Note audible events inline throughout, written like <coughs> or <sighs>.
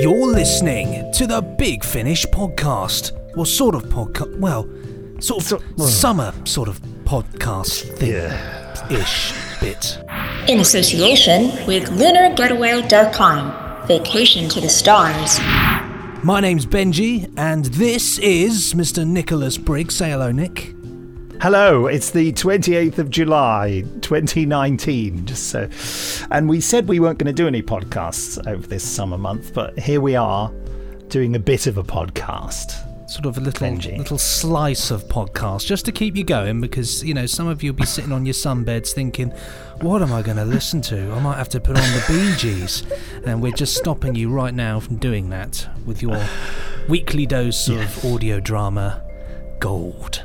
You're listening to the Big Finish podcast. Well, sort of podcast. Well, sort of So- well. summer sort of podcast thing ish bit. In association with LunarGetaway.com. Vacation to the stars. My name's Benji, and this is Mr. Nicholas Briggs. Say hello, Nick. Hello, it's the 28th of July, 2019. Just so, and we said we weren't going to do any podcasts over this summer month, but here we are doing a bit of a podcast. Sort of a little Benji. little slice of podcast just to keep you going because you know some of you'll be sitting on your sunbeds thinking, "What am I going to listen to? I might have to put on the Bee Gees," and we're just stopping you right now from doing that with your weekly dose of audio drama gold.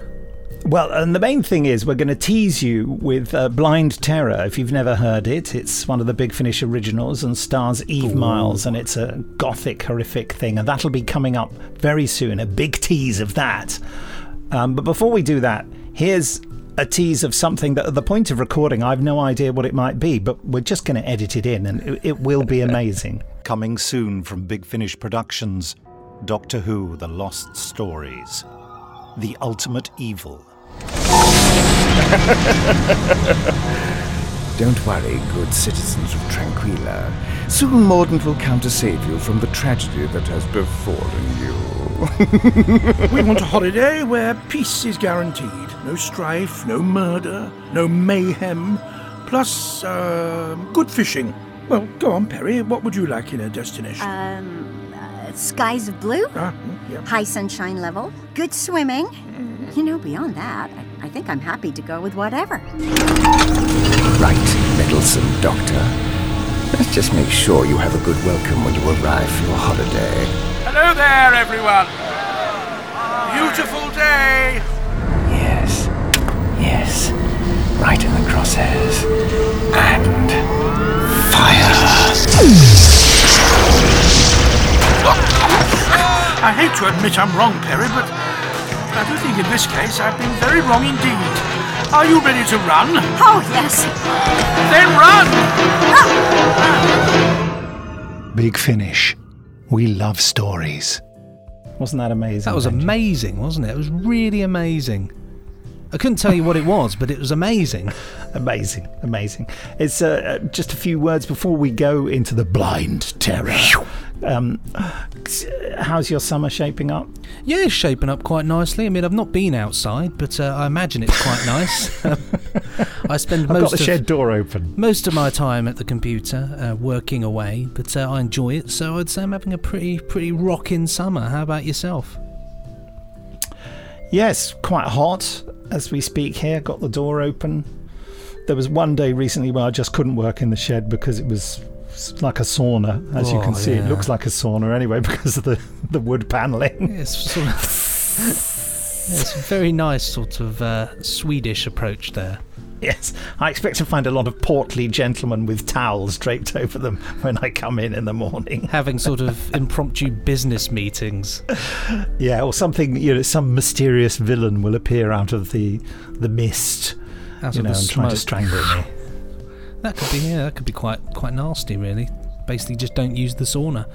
Well, and the main thing is we're going to tease you with uh, Blind Terror. If you've never heard it, it's one of the Big Finish originals and stars Eve Myles, and it's a gothic, horrific thing, and that'll be coming up very soon. A big tease of that. Um, but before we do that, here's a tease of something that at the point of recording, I've no idea what it might be, but we're just going to edit it in, and it, it will be amazing. <laughs> Coming soon from Big Finish Productions Doctor Who The Lost Stories The Ultimate Evil. <laughs> Don't worry, good citizens of Tranquilla. Soon Mordant will come to save you from the tragedy that has befallen you. <laughs> We want a holiday where peace is guaranteed. No strife, no murder, no mayhem. Plus, uh, good fishing. Well, go on, Peri. What would you like in a destination? Um, uh, skies of blue, ah, mm, yeah. high sunshine level, good swimming. You know, beyond that, I, I think I'm happy to go with whatever. right, meddlesome doctor. Let's just make sure you have a good welcome when you arrive for your holiday. Hello there, everyone. Beautiful day. Yes, yes, right in the crosshairs. And fire. I hate to admit I'm wrong, Peri, but I do think in this case I've been very wrong indeed. Are you ready to run? Oh, yes. Then run! Big Finish. We love stories. Wasn't that amazing? That was Benji? amazing, wasn't it? It was really amazing. I couldn't tell you what it was, but it was amazing. <laughs> Amazing, amazing. It's uh, uh, just a few words before we go into the blind terror. Um, how's your summer shaping up? Yeah, it's shaping up quite nicely. I mean, I've not been outside, but uh, I imagine it's quite <laughs> nice. I spend most the of shed door open. most of my time at the computer, uh, working away, but uh, I enjoy it. So I'd say I'm having a pretty pretty rocking summer. How about yourself? Yes, quite hot as we speak here. Got the door open. There was one day recently where I just couldn't work in the shed because it was like a sauna. As you Oh, can see, it looks like a sauna anyway <laughs> because of the, the wood paneling. It's sort of it's a very nice sort of uh, Swedish approach there. Yes, I expect to find a lot of portly gentlemen with towels draped over them when I come in in the morning. <laughs> Having sort of impromptu business meetings. Yeah, or something. You know, some mysterious villain will appear out of the the mist. Out you know, and try to strangle me. <laughs> That could be yeah, that could be quite quite nasty really. Basically just don't use the sauna.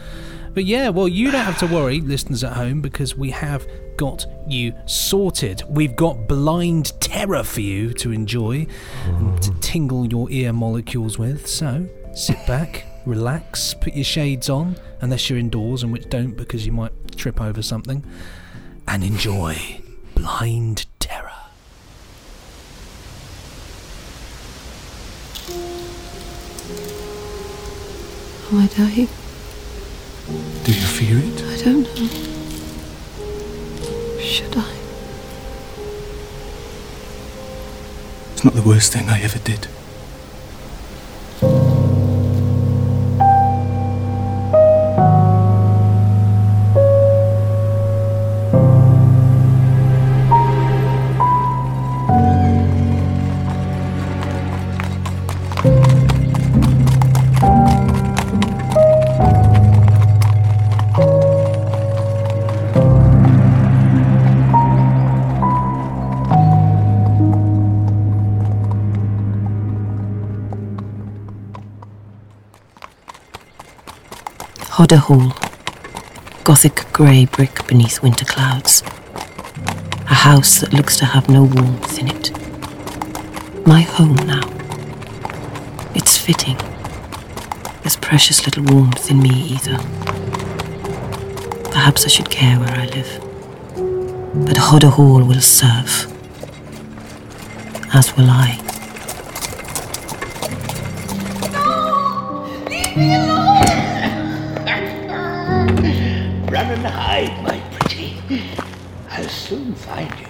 But yeah, well you don't have to worry, listeners at home, because we have got you sorted. We've got blind terror for you to enjoy and to tingle your ear molecules with. So sit back, relax, put your shades on, unless you're indoors, and which don't because you might trip over something. And enjoy blind terror. Am I dying? Do you fear it? I don't know. Should I? It's not the worst thing I ever did. Hodder Hall, Gothic grey brick beneath winter clouds. A house that looks to have no warmth in it. My home now. It's fitting. There's precious little warmth in me either. Perhaps I should care where I live. But Hodder Hall will serve. As will I. Run soon find you.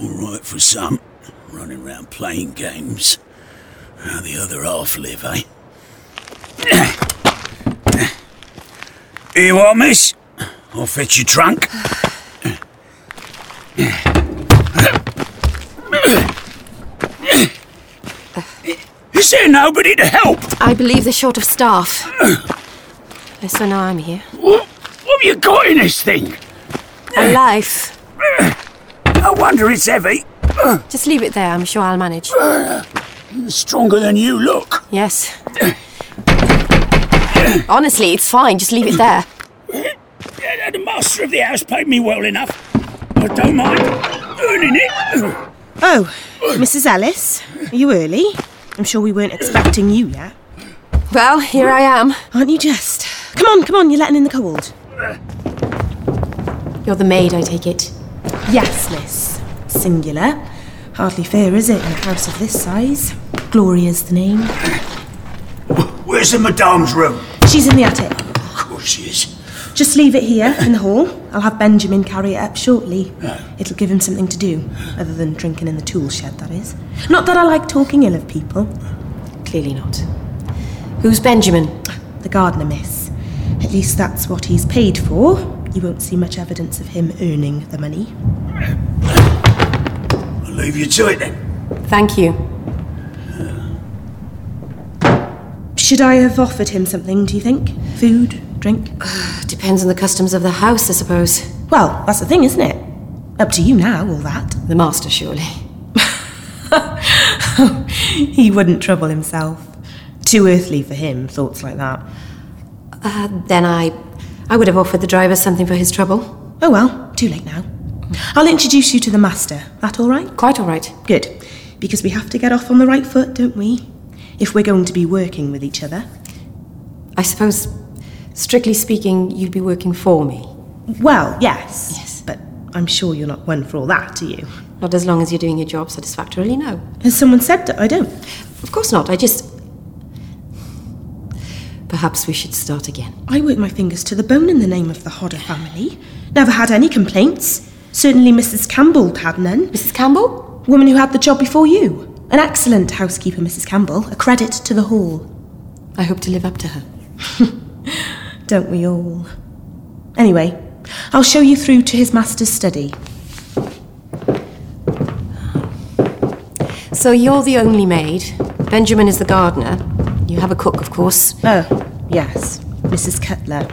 All right for some, running around playing games. How the other half live, eh? Here you are, miss. I'll fetch your trunk. Is there nobody to help? I believe they're short of staff. Yes, I know I'm here. What, what have you got in this thing? A <coughs> life. I wonder it's heavy. <coughs> Just leave it there. I'm sure I'll manage. <coughs> Stronger than you look. Yes. Honestly, it's fine. Just leave it there. The master of the house paid me well enough. I don't mind earning it. Oh, Mrs. Ellis, are you early? I'm sure we weren't expecting you yet. Well, here I am. Aren't you just? Come on, come on, you're letting in the cold. You're the maid, I take it. Yes, miss. Singular. Hardly fair, is it, in a house of this size? Gloria's the name. <clears throat> Where's the madame's room? She's in the attic. Of course she is. Just leave it here in the hall. I'll have Benjamin carry it up shortly. It'll give him something to do, other than drinking in the tool shed, that is. Not that I like talking ill of people. Clearly not. Who's Benjamin? The gardener, miss. At least that's what he's paid for. You won't see much evidence of him earning the money. I'll leave you to it then. Thank you. Should I have offered him something, do you think? Food? Drink? <sighs> Depends on the customs of the house, I suppose. Well, that's the thing, isn't it? Up to you now, all that. The master, surely. <laughs> he wouldn't trouble himself. Too earthly for him, thoughts like that. Uh, then I. I would have offered the driver something for his trouble. Oh well, too late now. I'll introduce you to the master. That all right? Quite all right. Good. Because we have to get off on the right foot, don't we? If we're going to be working with each other. I suppose, strictly speaking, you'd be working for me. Well, yes. Yes. But I'm sure you're not one for all that, are you? Not as long as you're doing your job satisfactorily, no. Has someone said that I don't? Of course not. I just. Perhaps we should start again. I work my fingers to the bone in the name of the Hodder family. Never had any complaints. Certainly Mrs. Campbell had none. Mrs. Campbell? Woman who had the job before you. An excellent housekeeper, Mrs. Campbell. A credit to the hall. I hope to live up to her. <laughs> Don't we all? Anyway, I'll show you through to his master's study. So you're the only maid. Benjamin is the gardener. You have a cook, of course. Oh, yes, Mrs. Cutler.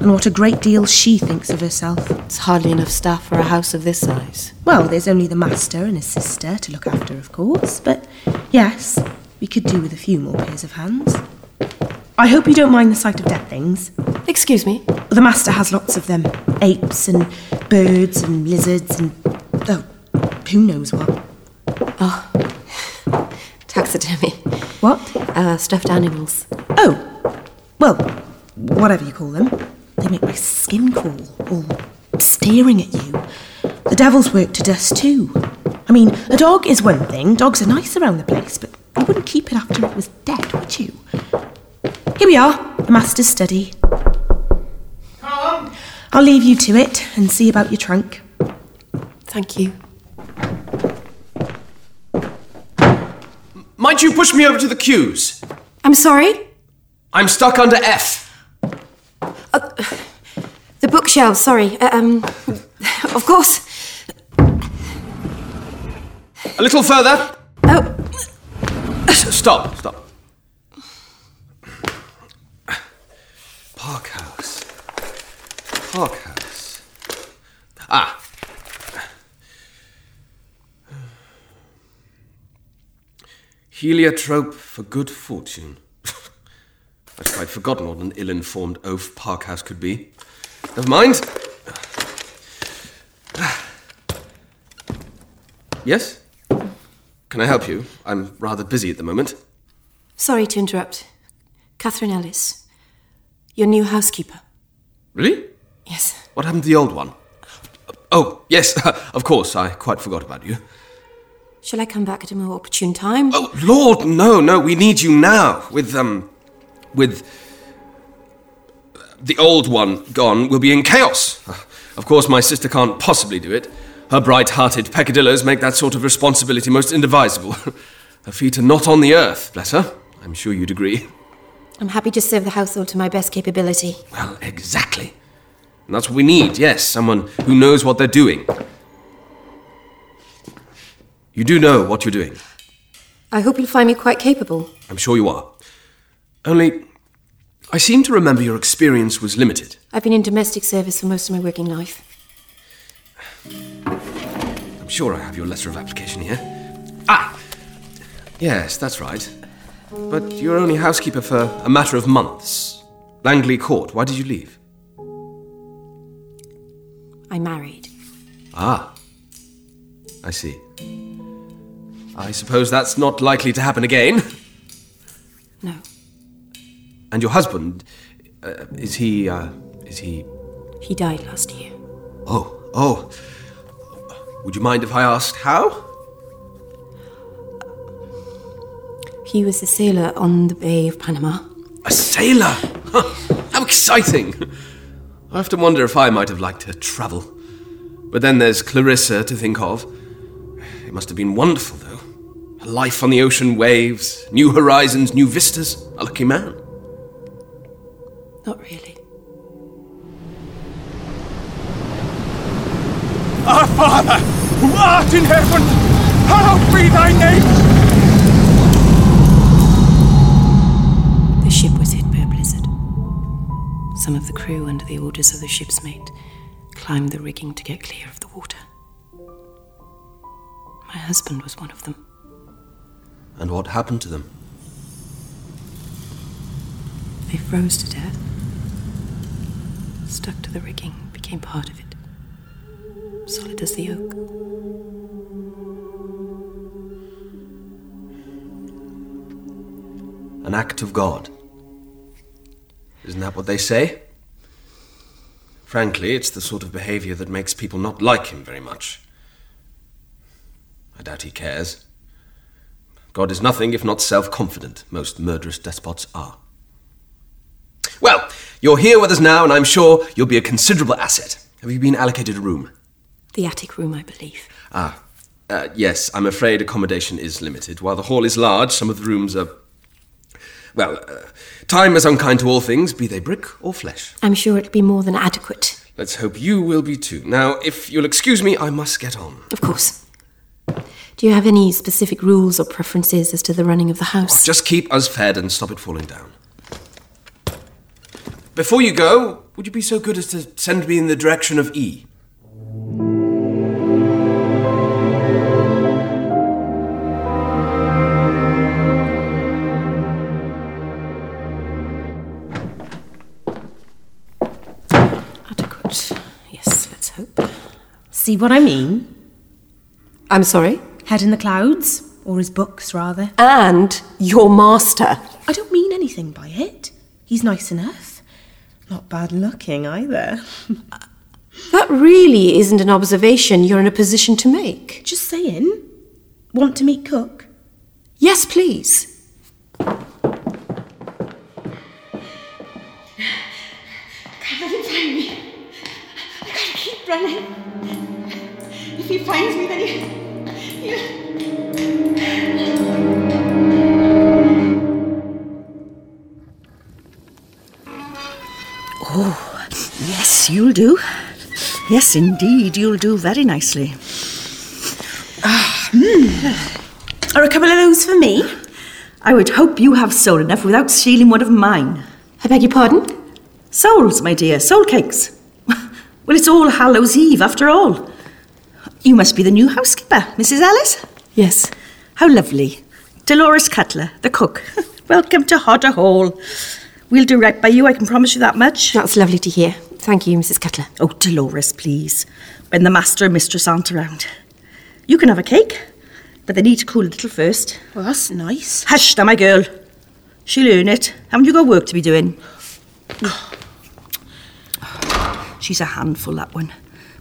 And what a great deal she thinks of herself. It's hardly enough staff for a house of this size. Well, there's only the master and his sister to look after, of course, but yes, we could do with a few more pairs of hands. I hope you don't mind the sight of dead things. Excuse me? The master has lots of them apes and birds and lizards and. oh, who knows what. Oh. <laughs> Taxidermy. What? Uh, stuffed animals. Oh, well, whatever you call them. They make my skin crawl, all staring at you. The devil's work to dust, too. I mean, a dog is one thing, dogs are nice around the place, but you wouldn't keep it after it was dead, would you? Here we are, the master's study. Come. I'll leave you to it and see about your trunk. Thank you. Might you push me over to the queues? I'm sorry? I'm stuck under F. Uh, the bookshelf, sorry. Uh, um, of course. A little further. Oh. Stop, stop. Parkhouse. Parkhouse. Ah. Heliotrope for good fortune. I can't quite forgotten what an ill informed oaf Parkhouse could be. Never mind. Yes? Can I help you? I'm rather busy at the moment. Sorry to interrupt. Catherine Ellis. Your new housekeeper. Really? Yes. What happened to the old one? Oh, yes, <laughs> of course, I quite forgot about you. Shall I come back at a more opportune time? Oh, Lord, no, no, we need you now. With, um, with the old one gone, we'll be in chaos. Of course, my sister can't possibly do it. Her bright hearted peccadillos make that sort of responsibility most indivisible. <laughs> her feet are not on the earth, bless her. I'm sure you'd agree. I'm happy to serve the household to my best capability. Well, exactly. And that's what we need, yes, someone who knows what they're doing. You do know what you're doing. I hope you'll find me quite capable. I'm sure you are. Only, I seem to remember your experience was limited. I've been in domestic service for most of my working life. I'm sure I have your letter of application here. Ah! Yes, that's right. But you're only housekeeper for a matter of months. Langley Court, why did you leave? I married. Ah. I see. I suppose that's not likely to happen again. No. And your husband, uh, is he, uh, is he. He died last year. Oh, oh. Would you mind if I asked how? He was a sailor on the Bay of Panama. A sailor? Huh, how exciting! I often wonder if I might have liked to travel. But then there's Clarissa to think of. It must have been wonderful, though. A life on the ocean waves, new horizons, new vistas. A lucky man. Not really. Our Father, who art in heaven, hallowed be thy name. The ship was hit by a blizzard. Some of the crew, under the orders of the ship's mate, climbed the rigging to get clear of the water. My husband was one of them. And what happened to them? They froze to death. Stuck to the rigging, became part of it. Solid as the oak. An act of God. Isn't that what they say? Frankly, it's the sort of behavior that makes people not like him very much. I doubt he cares. God is nothing if not self confident. Most murderous despots are. Well, you're here with us now, and I'm sure you'll be a considerable asset. Have you been allocated a room? The attic room, I believe. Ah, uh, yes, I'm afraid accommodation is limited. While the hall is large, some of the rooms are. Well, uh, time is unkind to all things, be they brick or flesh. I'm sure it'll be more than adequate. Let's hope you will be too. Now, if you'll excuse me, I must get on. Of course. Do you have any specific rules or preferences as to the running of the house? Just keep us fed and stop it falling down. Before you go, would you be so good as to send me in the direction of E? Adequate. Yes, let's hope. See what I mean? I'm sorry? Head in the clouds, or his books, rather. And your master. I don't mean anything by it. He's nice enough. Not bad looking either. <laughs> That really isn't an observation you're in a position to make. Just saying. Want to meet Cook? Yes, please. Can't find me. I gotta keep running. If he finds me, then he. he... Oh, yes, you'll do. Yes, indeed, you'll do very nicely. Ah, mm. Are a couple of those for me? I would hope you have soul enough without stealing one of mine. I beg your pardon? Souls, my dear, soul cakes. <laughs> Well, it's All Hallows Eve after all. You must be the new housekeeper, Mrs. Ellis? Yes. How lovely. Dolores Cutler, the cook. <laughs> Welcome to Hodder Hall. We'll do right by you, I can promise you that much. That's lovely to hear. Thank you, Mrs. Cutler. Oh, Dolores, please. When the master and mistress aren't around. You can have a cake, but they need to cool a little first. Well, that's nice. Hush now, my girl. She'll earn it. Haven't you got work to be doing? <sighs> She's a handful, that one.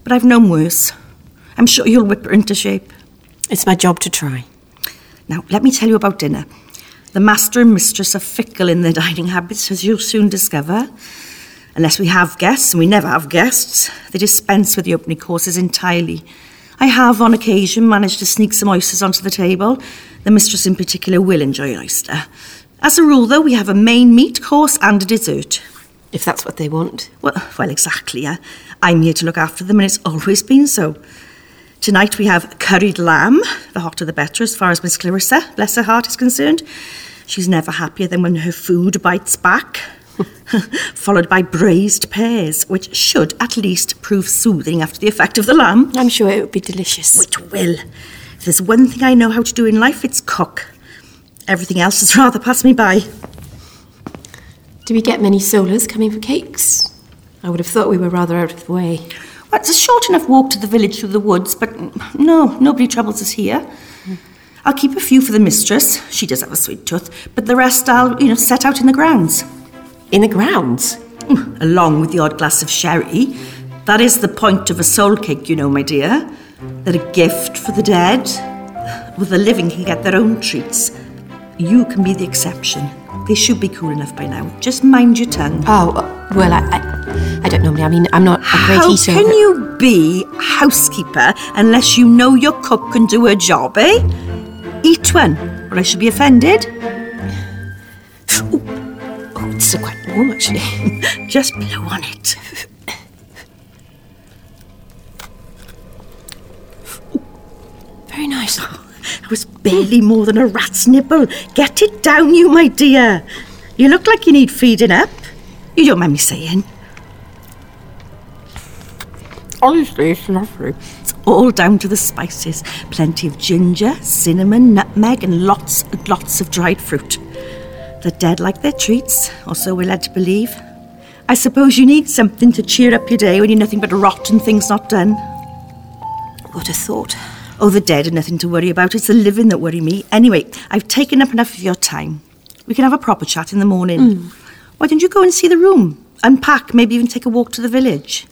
But I've known worse. I'm sure you'll whip her into shape. It's my job to try. Now, let me tell you about dinner. The master and mistress are fickle in their dining habits, as you'll soon discover. Unless we have guests, and we never have guests, they dispense with the opening courses entirely. I have, on occasion, managed to sneak some oysters onto the table. The mistress, in particular, will enjoy an oyster. As a rule, though, we have a main meat course and a dessert. If that's what they want. Well, well, exactly. Yeah. I'm here to look after them, and it's always been so. Tonight we have curried lamb, the hotter the better as far as Miss Clarissa, bless her heart, is concerned. She's never happier than when her food bites back. <laughs> Followed by braised pears, which should at least prove soothing after the effect of the lamb. I'm sure it would be delicious. It will. If there's one thing I know how to do in life, it's cook. Everything else has <laughs> rather passed me by. Do we get many soulers coming for cakes? I would have thought we were rather out of the way. It's a short enough walk to the village through the woods, but no, nobody troubles us here. I'll keep a few for the mistress. She does have a sweet tooth, but the rest I'll, you know, set out in the grounds. In the grounds? Hmm, along with the odd glass of sherry. That is the point of a soul cake, you know, my dear. They're a gift for the dead. Well, the living can get their own treats. You can be the exception. They should be cool enough by now. Just mind your tongue. Oh, uh, well, I, I, I don't normally. I mean, I'm not a great How eater. can you be housekeeper unless you know your cook can do her job, eh? Eat one, or I should be offended. Oh, it's quite warm, actually. <laughs> Just blow on it. Very nice. <laughs> It was barely more than a rat's nibble. Get it down, you, my dear. You look like you need feeding up. You don't mind me saying. Honestly, it's lovely. It's all down to the spices. Plenty of ginger, cinnamon, nutmeg, and lots and lots of dried fruit. The dead like their treats, or so we're led to believe. I suppose you need something to cheer up your day when you're nothing but rot and things not done. What a thought. Oh, the dead are nothing to worry about. It's the living that worry me. Anyway, I've taken up enough of your time. We can have a proper chat in the morning. Mm. Why don't you go and see the room? Unpack, maybe even take a walk to the village.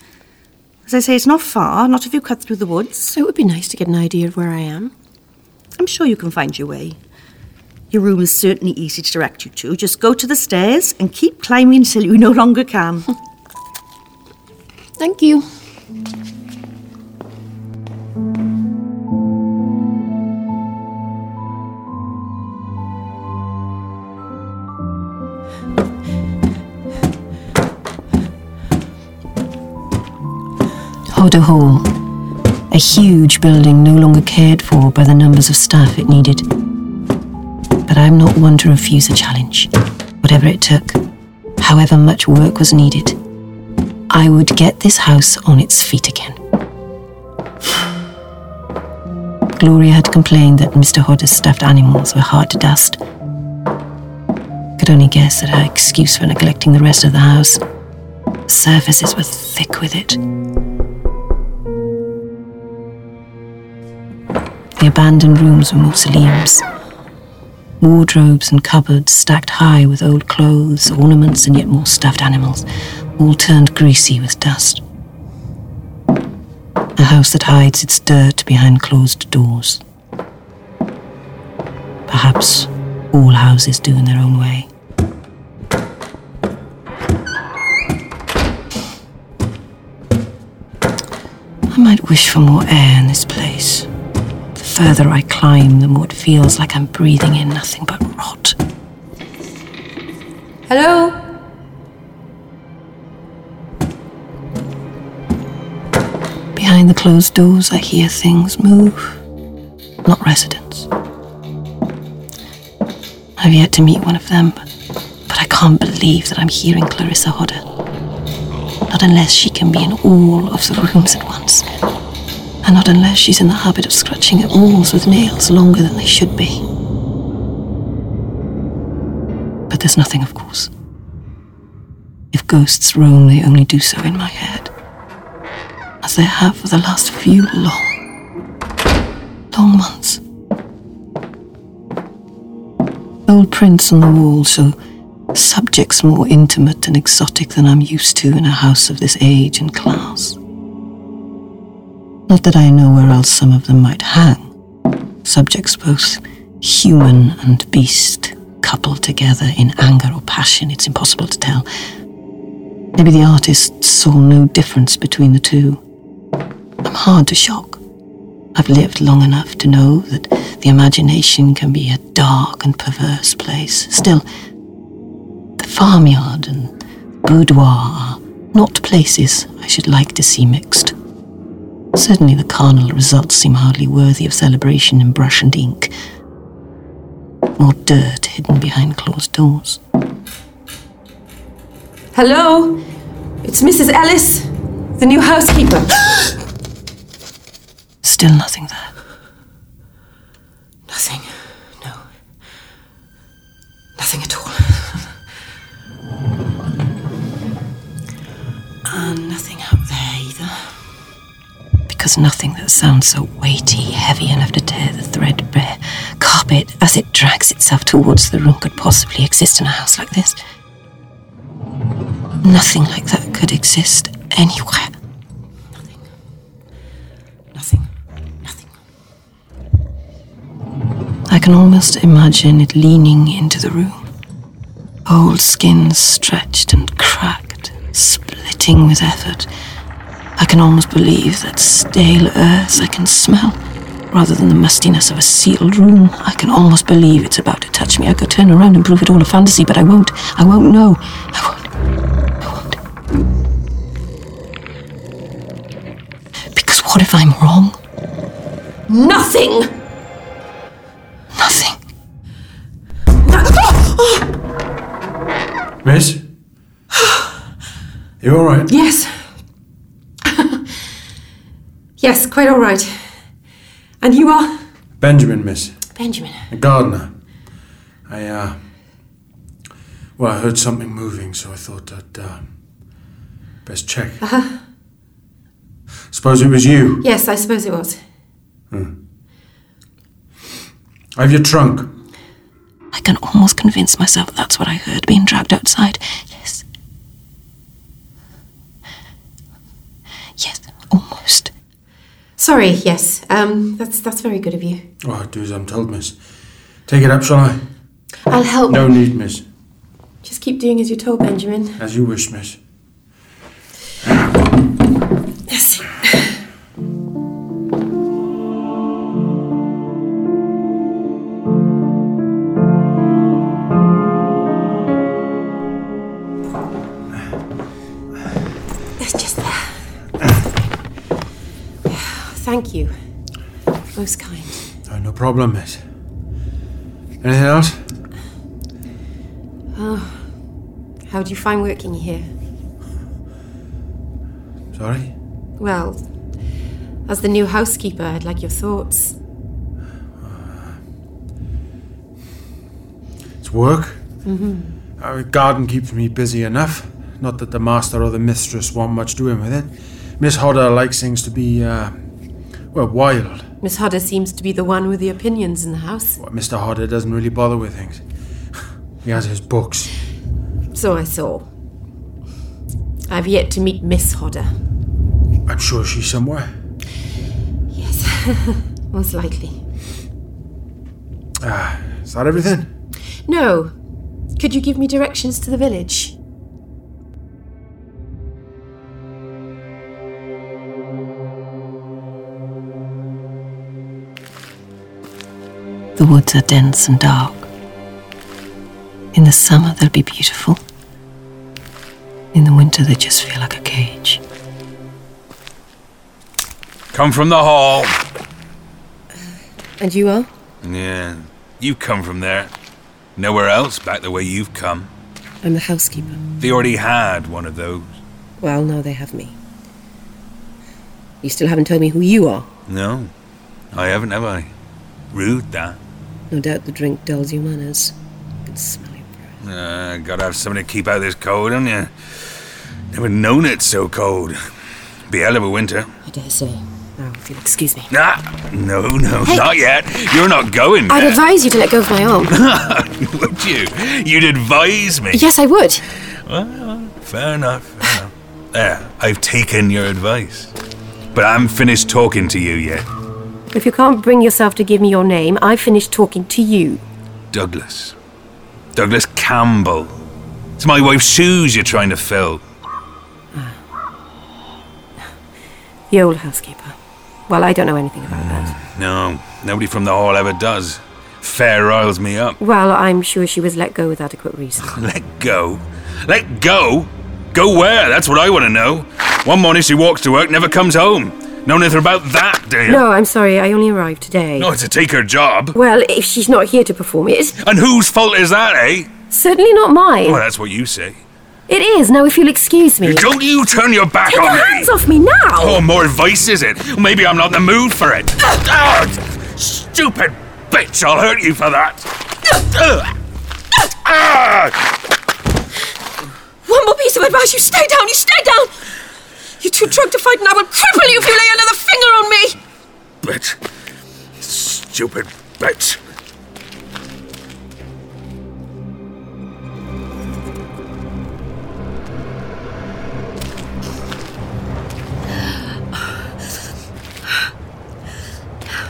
As I say, it's not far, not if you cut through the woods. It would be nice to get an idea of where I am. I'm sure you can find your way. Your room is certainly easy to direct you to. Just go to the stairs and keep climbing until you no longer can. <laughs> Thank you. Hodder Hall. A huge building no longer cared for by the numbers of staff it needed. But I'm not one to refuse a challenge, whatever it took, however much work was needed. I would get this house on its feet again. <sighs> Gloria had complained that Mr. Hodder's stuffed animals were hard to dust. Could only guess at her excuse for neglecting the rest of the house. Surfaces were thick with it. Abandoned rooms were mausoleums. Wardrobes and cupboards stacked high with old clothes, ornaments, and yet more stuffed animals, all turned greasy with dust. A house that hides its dirt behind closed doors. Perhaps all houses do in their own way. I might wish for more air in this place. The further I climb, the more it feels like I'm breathing in nothing but rot. Hello? Behind the closed doors, I hear things move, not residents. I've yet to meet one of them, but, but I can't believe that I'm hearing Clarissa Hodder. Not unless she can be in all of the rooms at once. And not unless she's in the habit of scratching at walls with nails longer than they should be. But there's nothing, of course. If ghosts roam, they only do so in my head. As they have for the last few long, long months. Old prints on the wall show subjects more intimate and exotic than I'm used to in a house of this age and class. Not that I know where else some of them might hang. Subjects both human and beast, coupled together in anger or passion, it's impossible to tell. Maybe the artist saw no difference between the two. I'm hard to shock. I've lived long enough to know that the imagination can be a dark and perverse place. Still, the farmyard and boudoir are not places I should like to see mixed. Certainly, the carnal results seem hardly worthy of celebration in brush and ink. More dirt hidden behind closed doors. Hello? It's Mrs. Ellis, the new housekeeper. <gasps> Still nothing there. Nothing. No. Nothing at all. and <laughs> ah, nothing up there either. Because nothing that sounds so weighty, heavy enough to tear the threadbare carpet as it drags itself towards the room could possibly exist in a house like this. Nothing like that could exist anywhere. Nothing. Nothing. Nothing. I can almost imagine it leaning into the room. Old skin stretched and cracked, splitting with effort. I can almost believe that stale earth I can smell, rather than the mustiness of a sealed room. I can almost believe it's about to touch me. I could turn around and prove it all a fantasy, but I won't. I won't know. I won't. I won't. Because what if I'm wrong? Nothing! Nothing. <gasps> Miss? You alright? Yes. Yes, quite all right. And you are? Benjamin, miss. Benjamin. A gardener. I, uh. Well, I heard something moving, so I thought I'd, uh. Best check. Uh huh. Suppose it was you. Yes, I suppose it was. Hmm. I have your trunk. I can almost convince myself that's what I heard being dragged outside. Yes. Yes, almost. Sorry, yes. Um, that's that's very good of you. Oh, I'll do as I'm told, miss. Take it up, shall I? I'll help. No need, miss. Just keep doing as you're told, Benjamin. As you wish, miss. Most kind. Oh, no problem, miss. Anything else? Oh, how do you find working here? Sorry? Well, as the new housekeeper, I'd like your thoughts. It's work. Mm-hmm. Our garden keeps me busy enough. Not that the master or the mistress want much doing with it. Miss Hodder likes things to be, uh, well, wild. Miss Hodder seems to be the one with the opinions in the house. Well, Mr. Hodder doesn't really bother with things. He has his books. So I saw. I've yet to meet Miss Hodder. I'm sure she's somewhere. Yes, <laughs> most likely. Ah, is that everything? No. Could you give me directions to the village? Woods are dense and dark. In the summer, they'll be beautiful. In the winter, they just feel like a cage. Come from the hall. And you are? Yeah, you come from there. Nowhere else back the way you've come. I'm the housekeeper. They already had one of those. Well, now they have me. You still haven't told me who you are. No, I haven't, have I? Rude, that. No doubt the drink dulls your manners. I can smell your breath. Uh, gotta have something to keep out this cold, haven't you? Never known it so cold. Be hell of a winter. I dare say. Now, if you'll excuse me. Nah, no, no, Hey. not yet. You're not going I'd there. advise you to let go of my arm. <laughs> would you? You'd advise me. yes, I would. Well, fair enough. Fair enough. There, I've taken your advice. But I'm finished talking to you yet. If you can't bring yourself to give me your name, I've finished talking to you. Douglas. Douglas Campbell. It's my wife's shoes you're trying to fill. <sighs> The old housekeeper. Well, I don't know anything about hmm, that. No, nobody from the hall ever does. Fair riles me up. Well, I'm sure she was let go with adequate reason. <laughs> Let go? Let go? Go where? That's what I want to know. One morning she walks to work, never comes home. Know anything about that, do you? No, I'm sorry, I only arrived today. No, to take her job. Well, if she's not here to perform it, And whose fault is that, eh? certainly not mine. Well, that's what you say. It is. Now, if you'll excuse me. Don't you turn your back Take on your me! hands off me now! Oh, more advice, is it? Maybe I'm not in the mood for it. Ah, stupid bitch, I'll hurt you for that. Ah! One more piece of advice. You stay down. You stay down. You're too drunk to fight, and I will cripple you if you lay another finger on me. Bitch. Stupid bitch.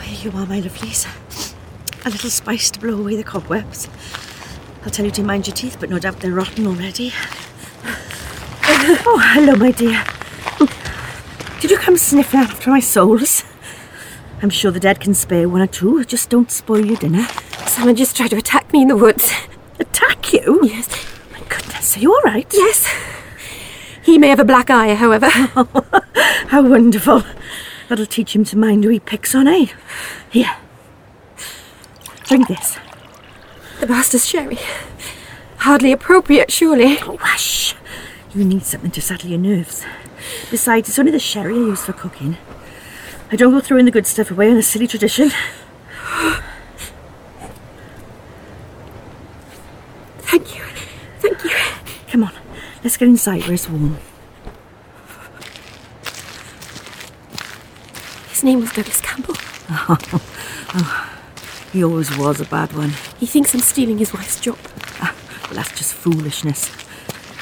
Here you are, my lovelies. A little spice to blow away the cobwebs. I'll tell you to mind your teeth, but no doubt they're rotten already. Oh, hello, my dear. Did you come sniffing after my souls? I'm sure the dead can spare one or two. Just don't spoil your dinner. Someone just tried to attack me in the woods. Attack you? Yes. My goodness, are you all right? Yes. He may have a black eye, however. <laughs> How wonderful. That'll teach him to mind who he picks on, eh? Here. Drink this. The master's sherry. Hardly appropriate, surely. Oh, hush. You need something to settle your nerves. Besides, it's only the sherry I use for cooking. I don't go throwing the good stuff away on a silly tradition. Thank you. Thank you. Come on, let's get inside where it's warm. His name was Douglas Campbell. <laughs> Oh, he always was a bad one. He thinks I'm stealing his wife's job. Ah, well, that's just foolishness.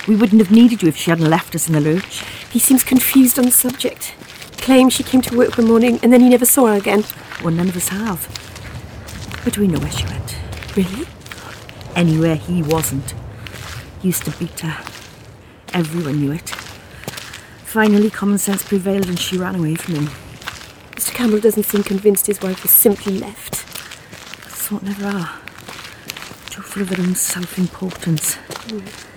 We wouldn't have needed you if she hadn't left us in the lurch. He seems confused on the subject. Claims she came to work one morning and then he never saw her again. Well, none of us have. But do we know where she went? Really? Anywhere he wasn't. He used to beat her. Everyone knew it. Finally, common sense prevailed and she ran away from him. Mr. Campbell doesn't seem convinced his wife was simply left. Sort never are. Too full of their own self importance. Mm.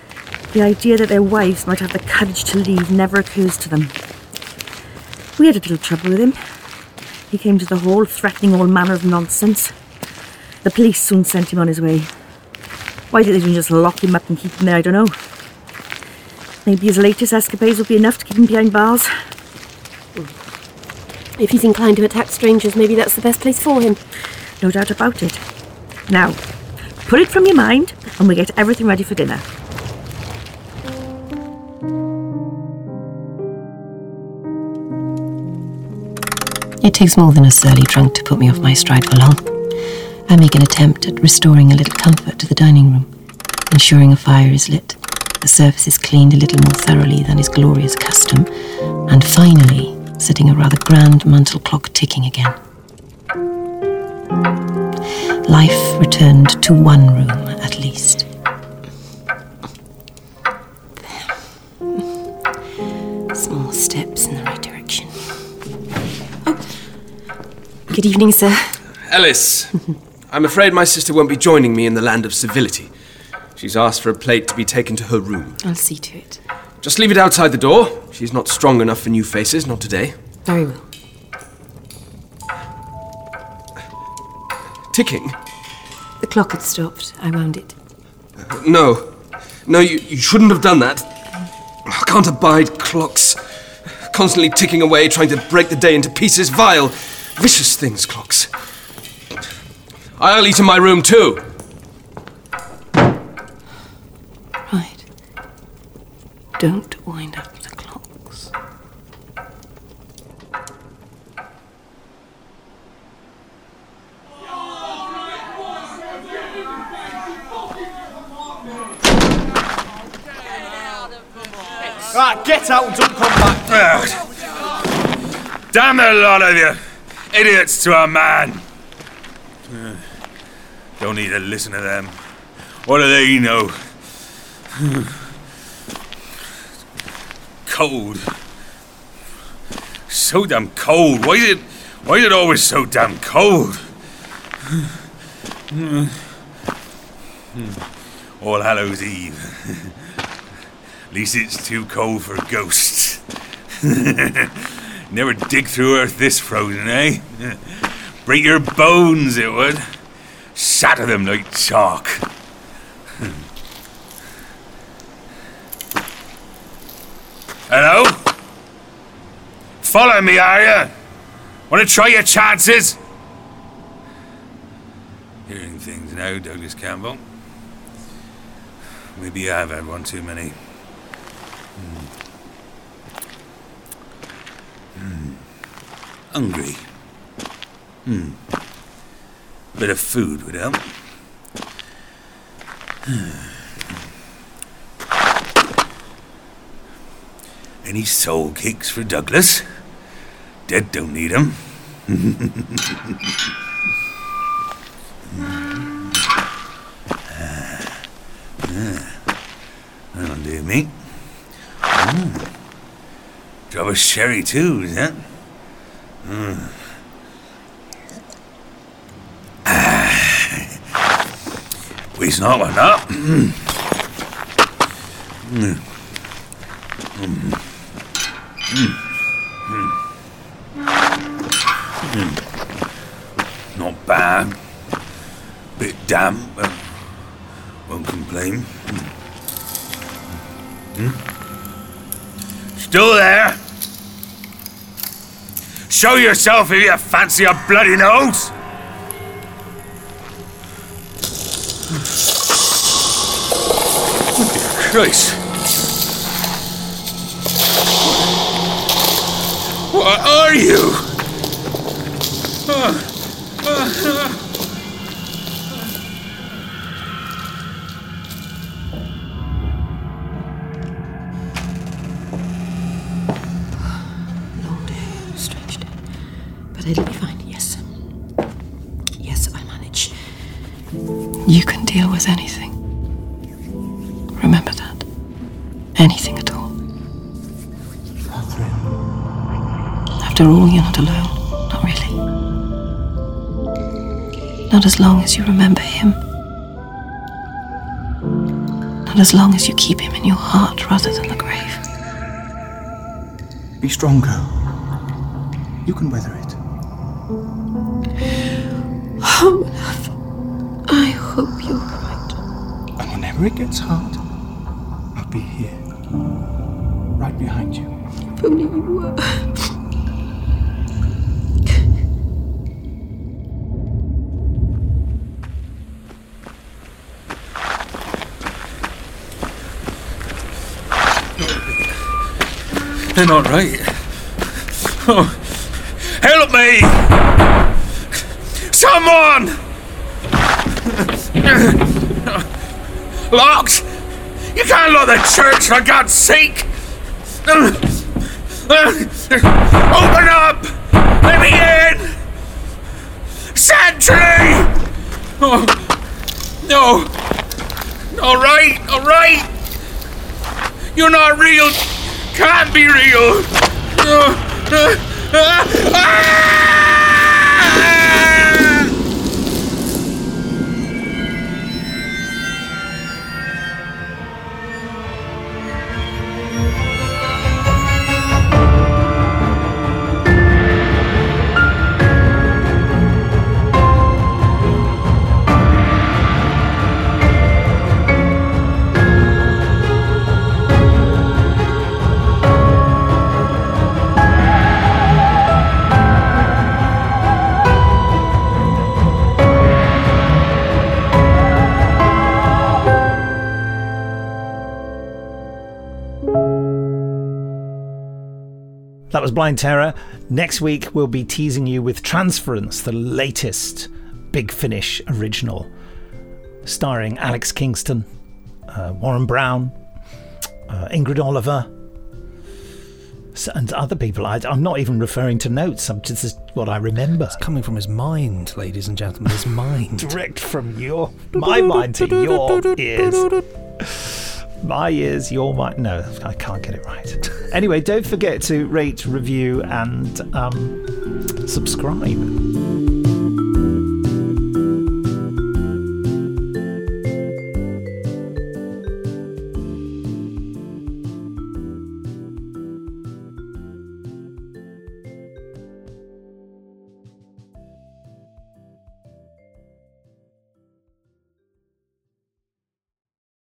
The idea that their wives might have the courage to leave never occurs to them. We had a little trouble with him. He came to the hall threatening all manner of nonsense. The police soon sent him on his way. Why did they didn't just lock him up and keep him there, I don't know. Maybe his latest escapades will be enough to keep him behind bars. If he's inclined to attack strangers, maybe that's the best place for him. No doubt about it. Now, put it from your mind and we'll get everything ready for dinner. It takes more than a surly drunk to put me off my stride for long. I make an attempt at restoring a little comfort to the dining room, ensuring a fire is lit, the surface is cleaned a little more thoroughly than is Gloria's custom, and finally, setting a rather grand mantel clock ticking again. Life returned to one room at least. Good evening, sir. Ellis, I'm afraid my sister won't be joining me in the land of civility. She's asked for a plate to be taken to her room. I'll see to it. Just leave it outside the door. She's not strong enough for new faces, not today. Very well. Ticking? The clock had stopped. I wound it. No. No, you, you shouldn't have done that. I can't abide clocks. Constantly ticking away, trying to break the day into pieces. Vile, vicious things, clocks. I'll eat in my room too. Right. Don't wind up the clocks. Right, get out and don't come back. Damn the lot of you! Idiots to a man! <sighs> Don't need to listen to them. What do they know? <sighs> Cold. So damn cold. Why is it why is it always so damn cold? <sighs> All Hallows Eve. <laughs> At least it's too cold for ghosts. <laughs> Never dig through earth this frozen, eh? <laughs> Break your bones, it would. Shatter them like chalk. <laughs> Hello? Follow me, are you? Want to try your chances? Hearing things now, Douglas Campbell. Maybe I've had one too many. Hmm. Hmm. Hungry. Hmm. Bit of food would help. <sighs> Any soul cakes for Douglas? Dead don't need 'em. <laughs> That'll do me. Mm. Drop a sherry too, is that? Waste not. Mm. Mm. Not bad. Bit damp, but won't complain. Still there? Show yourself if you fancy a bloody nose! Christ. What are you? As long as you remember him. Not as long as you keep him in your heart rather than the grave. Be strong, girl. You can weather it. Oh, love. I hope you're right. And whenever it gets hard, I'll be here. They're not right. Oh, help me! Someone! Locked! You can't lock the church for God's sake! Open up! Let me in! Sentry! Oh, no! All right, all right! You're not real! Can't be real! Uh, uh, uh, ah! Was Blind Terror. Next week, we'll be teasing you with Transference, the latest Big Finish original, starring Alex Kingston, uh, Warren Brown, uh, Ingrid Oliver, and other people. I, I'm not even referring to notes, I'm just what I remember. It's coming from his mind, ladies and gentlemen, his mind. <laughs> Direct from your my mind to your ears. My ears, your mind. No, I can't get it right. Anyway, don't forget to rate, review, and um, subscribe.